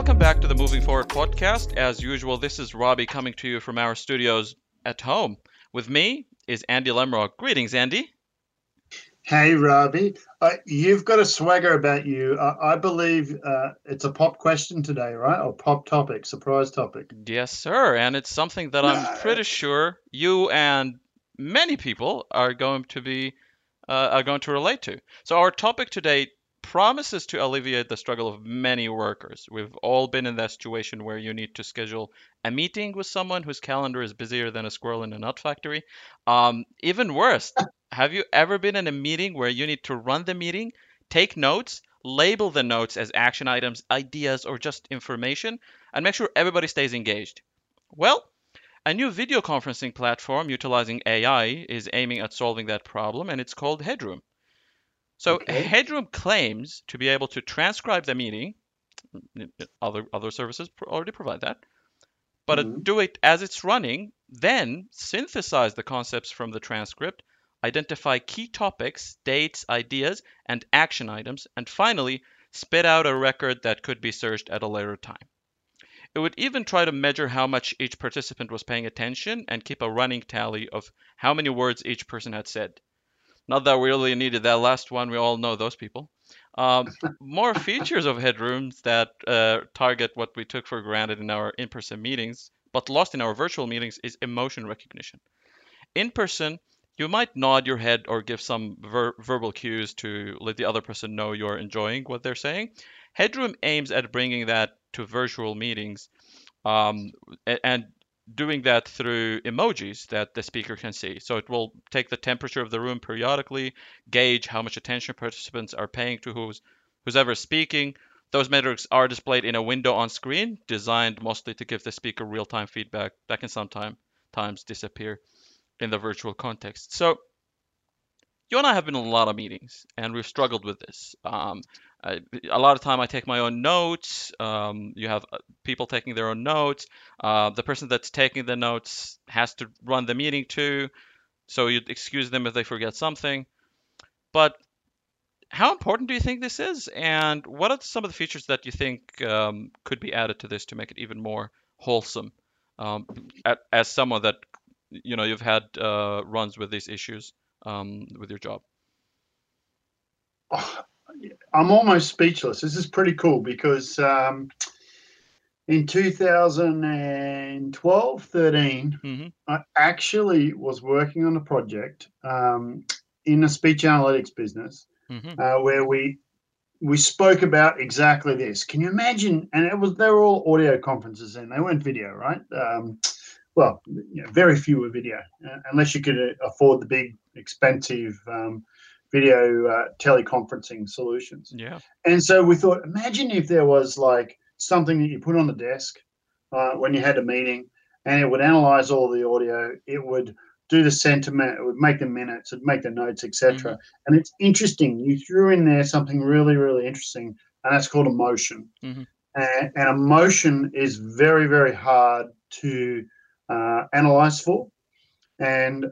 Welcome back to the Moving Forward podcast. As usual, this is Robbie coming to you from our studios at home. With me is Andy Lemrock. Greetings, Andy. Hey, Robbie. Uh, you've got a swagger about you. Uh, I believe uh, it's a pop question today, right? Or pop topic, surprise topic. Yes, sir. And it's something that I'm pretty sure you and many people are going to be uh, are going to relate to. So our topic today promises to alleviate the struggle of many workers. We've all been in that situation where you need to schedule a meeting with someone whose calendar is busier than a squirrel in a nut factory. Um, even worse, have you ever been in a meeting where you need to run the meeting, take notes, label the notes as action items, ideas, or just information, and make sure everybody stays engaged? Well, a new video conferencing platform utilizing AI is aiming at solving that problem, and it's called Headroom. So Okay. Headroom claims to be able to transcribe the meeting. Other other services already provide that, but uh, Mhm. do it as it's running, then synthesize the concepts from the transcript, identify key topics, dates, ideas, and action items, and finally spit out a record that could be searched at a later time. It would even try to measure how much each participant was paying attention and keep a running tally of how many words each person had said. Not that we really needed that last one. We all know those people. Um, more features of headrooms that uh, target what we took for granted in our in-person meetings, but lost in our virtual meetings, is emotion recognition. In person, you might nod your head or give some ver- verbal cues to let the other person know you're enjoying what they're saying. Headroom aims at bringing that to virtual meetings um, and doing that through emojis that the speaker can see. So it will take the temperature of the room periodically, gauge how much attention participants are paying to who's who's ever speaking. Those metrics are displayed in a window on screen, designed mostly to give the speaker real-time feedback that can sometimes times disappear in the virtual context. So you and I have been in a lot of meetings, and we've struggled with this. Um, I, a lot of time, I take my own notes. Um, you have uh, people taking their own notes. Uh, the person that's taking the notes has to run the meeting too, so you'd excuse them if they forget something. But how important do you think this is, and what are some of the features that you think um, could be added to this to make it even more wholesome? Um, as someone that you know you've had uh, runs with these issues um, with your job. Oh, I'm almost speechless. This is pretty cool because um, in 2012 13, hmm I actually was working on a project um, in a speech analytics business hmm uh, where we we spoke about exactly this. Can you imagine? And it was they were all audio conferences and they weren't video, right? Um, well, you know, very few were video, uh, unless you could uh, afford the big, expensive um, video uh, teleconferencing solutions. Yeah. And so we thought, imagine if there was like something that you put on the desk uh, when you had a meeting, and it would analyze all the audio. It would do the sentiment. It would make the minutes. It'd make the notes, etc. And it's interesting. You threw in there something really, really interesting, and that's called emotion. Mhm. And, and emotion is very, very hard to uh, analyze for, and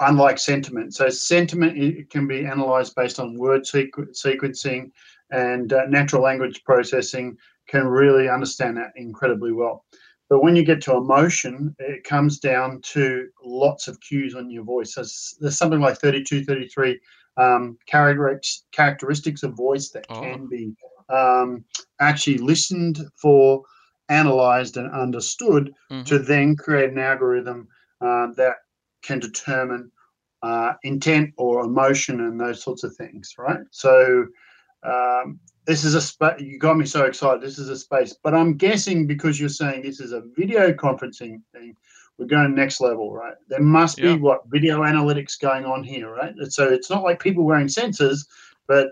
unlike sentiment. So sentiment it can be analyzed based on word sequ- sequencing and uh, natural language processing can really understand that incredibly well. But when you get to emotion, it comes down to lots of cues on your voice. There's, there's something like 32, 33 um, characteristics, characteristics of voice that Oh. can be um, actually listened for, analyzed, and understood Mhm. to then create an algorithm uh, that can determine uh, intent or emotion and those sorts of things, right? So um, this is a space. You got me so excited. This is a space, but I'm guessing because you're saying this is a video conferencing thing, we're going next level, right? There must be Yeah. what video analytics going on here, right? So it's not like people wearing sensors, but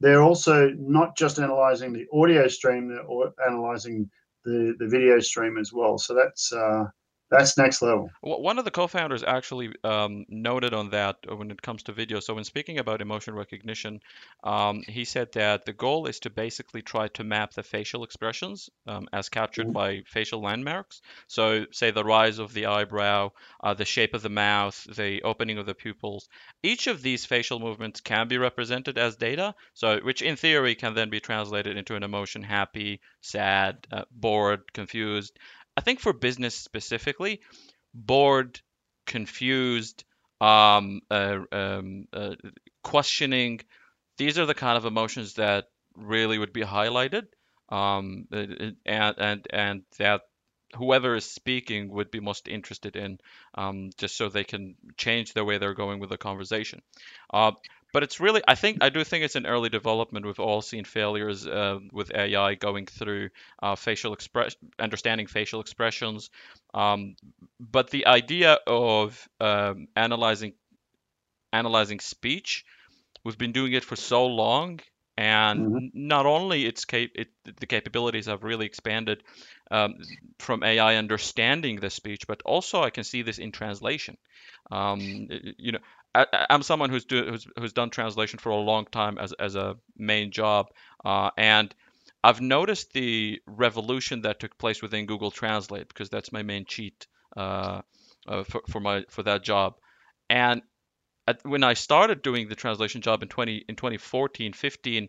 they're also not just analyzing the audio stream, they're analyzing the, the video stream as well. So that's uh, that's next level. One of the co-founders actually um, noted on that when it comes to video. So when speaking about emotion recognition, um, he said that the goal is to basically try to map the facial expressions um, as captured mm-hmm. by facial landmarks. So say the rise of the eyebrow, uh, the shape of the mouth, the opening of the pupils. Each of these facial movements can be represented as data. So which in theory can then be translated into an emotion: happy, sad, uh, bored, confused. I think for business specifically, bored, confused, um, uh, um, uh, questioning, these are the kind of emotions that really would be highlighted, um, and and and that whoever is speaking would be most interested in, um, just so they can change the way they're going with the conversation. Uh, but it's really I think I do think it's an early development. We've all seen failures uh, with AI going through uh, facial express understanding facial expressions. Um, but the idea of um, analyzing analyzing speech, we've been doing it for so long, and mm-hmm. not only its cap- it, the capabilities have really expanded um, from AI understanding the speech, but also I can see this in translation. Um, you know, I, am someone who's, do, who's who's done translation for a long time as as a main job, uh, and I've noticed the revolution that took place within Google Translate because that's my main cheat uh, uh, for, for my for that job. And at, when I started doing the translation job in 20 in 2014, 15,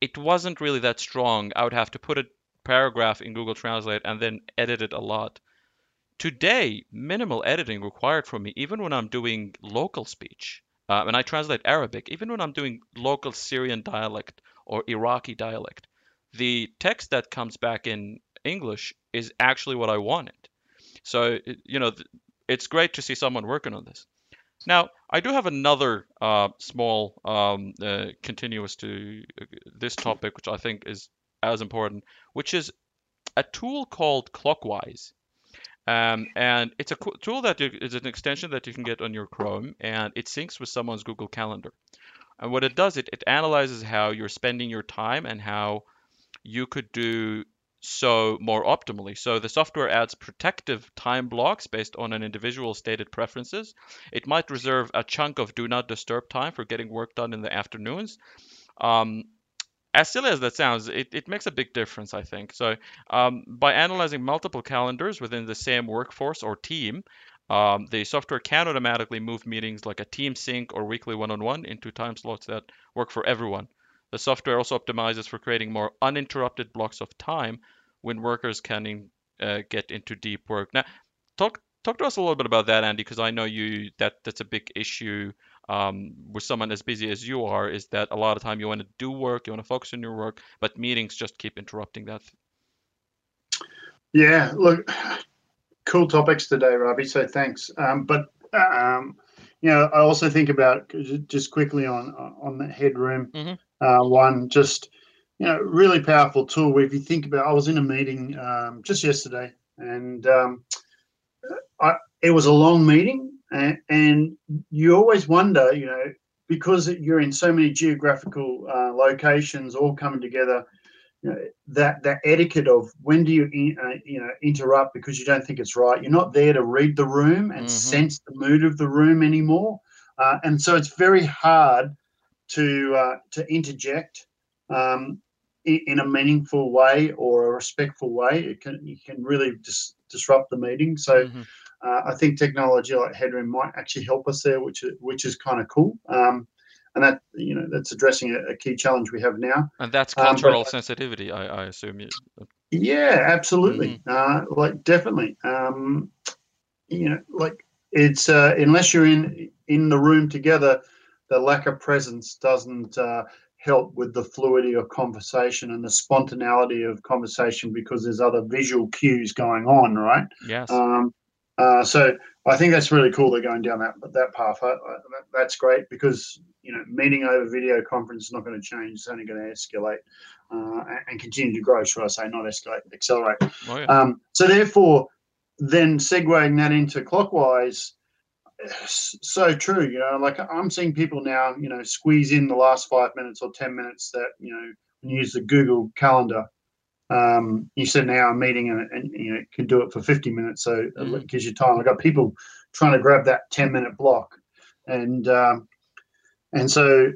it wasn't really that strong. I would have to put a paragraph in Google Translate and then edit it a lot. Today, minimal editing required from me, even when I'm doing local speech. Uh, and I translate Arabic, even when I'm doing local Syrian dialect or Iraqi dialect, the text that comes back in English is actually what I wanted. So, you know, it's great to see someone working on this. Now, I do have another uh, small um, uh, continuous to uh, this topic, which I think is as important, which is a tool called Clockwise. Um, and it's a tool that is an extension that you can get on your Chrome, and it syncs with someone's Google Calendar. And what it does, it, it analyzes how you're spending your time and how you could do so more optimally. So the software adds protective time blocks based on an individual's stated preferences. It might reserve a chunk of do not disturb time for getting work done in the afternoons. Um, as silly as that sounds, it, it makes a big difference, I think. So, um, by analyzing multiple calendars within the same workforce or team, um, the software can automatically move meetings like a team sync or weekly one on one into time slots that work for everyone. The software also optimizes for creating more uninterrupted blocks of time when workers can uh, get into deep work. Now, talk talk to us a little bit about that, Andy, because I know you that that's a big issue um, with someone as busy as you are is that a lot of time you want to do work, you want to focus on your work, but meetings just keep interrupting that. Yeah, look, cool topics today, Robbie. So thanks. Um, but um, you know, I also think about just quickly on on the headroom mm-hmm. uh, one, just you know, really powerful tool. If you think about, I was in a meeting um, just yesterday, and um, I, it was a long meeting, and, and you always wonder, you know, because you're in so many geographical uh, locations all coming together, you know, that that etiquette of when do you in, uh, you know interrupt because you don't think it's right. You're not there to read the room and mm-hmm. sense the mood of the room anymore, uh, and so it's very hard to uh, to interject um, in, in, a meaningful way or a respectful way. It can you can really dis- disrupt the meeting. So. Mm-hmm uh, I think technology like Headroom might actually help us there, which which is kind of cool. Um, and that you know that's addressing a, a, key challenge we have now. And that's cultural um, but, sensitivity, I, I assume. You... Yeah, absolutely. Mm-hmm. Uh, like definitely. Um, you know, like it's uh, unless you're in in the room together, the lack of presence doesn't uh, help with the fluidity of conversation and the spontaneity of conversation because there's other visual cues going on, right? Yes. Um, uh, so I think that's really cool. They're going down that that path. I, I, that's great because you know meeting over video conference is not going to change. It's only going to escalate uh, and continue to grow. Should I say not escalate, accelerate? Oh, yeah. um, so therefore, then segueing that into clockwise. So true, you know. Like I'm seeing people now, you know, squeeze in the last five minutes or ten minutes that you know use the Google Calendar um, you sit an hour meeting and, and you know, can do it for 50 minutes. So Mhm. it gives you time. I've got people trying to grab that 10 minute block. And, um, and so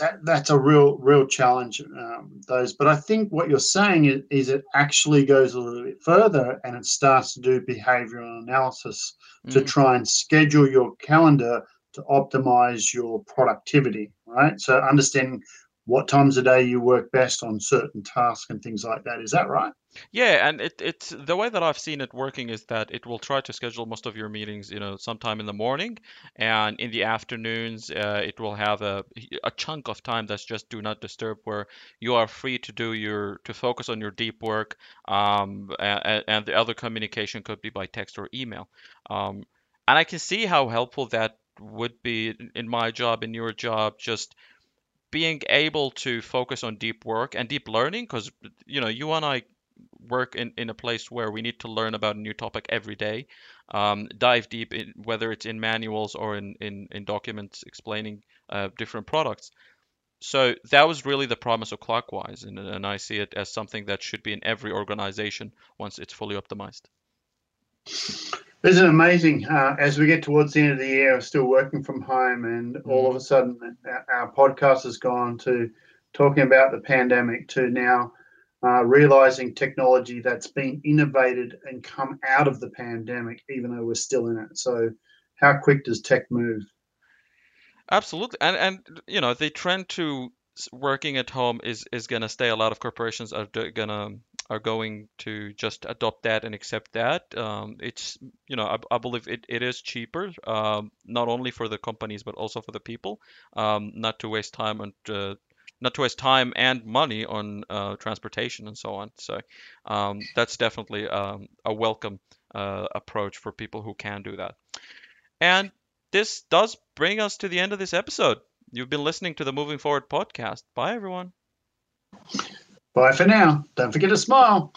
that, that's a real, real challenge, um, those. But I think what you're saying is, is it actually goes a little bit further and it starts to do behavioral analysis to Mhm. try and schedule your calendar to optimize your productivity, right? So understanding what times a day you work best on certain tasks and things like that. Is that right? Yeah, and it it's the way that I've seen it working is that it will try to schedule most of your meetings, you know, sometime in the morning, and in the afternoons, uh, it will have a a chunk of time that's just do not disturb, where you are free to do your to focus on your deep work, um, and, and the other communication could be by text or email. Um, and I can see how helpful that would be in my job, in your job, just being able to focus on deep work and deep learning, because you know, you and I work in, in a place where we need to learn about a new topic every day, um, dive deep in whether it's in manuals or in, in, in documents explaining uh, different products. So that was really the promise of Clockwise, and, and I see it as something that should be in every organization once it's fully optimized. Isn't it amazing? Uh, as we get towards the end of the year, we're still working from home, and all of a sudden, our, our podcast has gone to talking about the pandemic to now uh, realizing technology that's been innovated and come out of the pandemic, even though we're still in it. So, how quick does tech move? Absolutely, and and you know the trend to working at home is is gonna stay. A lot of corporations are gonna are going to just adopt that and accept that. Um, it's you know I, I believe it, it is cheaper, um, not only for the companies but also for the people, um, not to waste time on uh, not to waste time and money on uh, transportation and so on. So um, that's definitely um, a welcome uh, approach for people who can do that. And this does bring us to the end of this episode. You've been listening to the Moving Forward podcast. Bye, everyone. Bye for now. Don't forget to smile.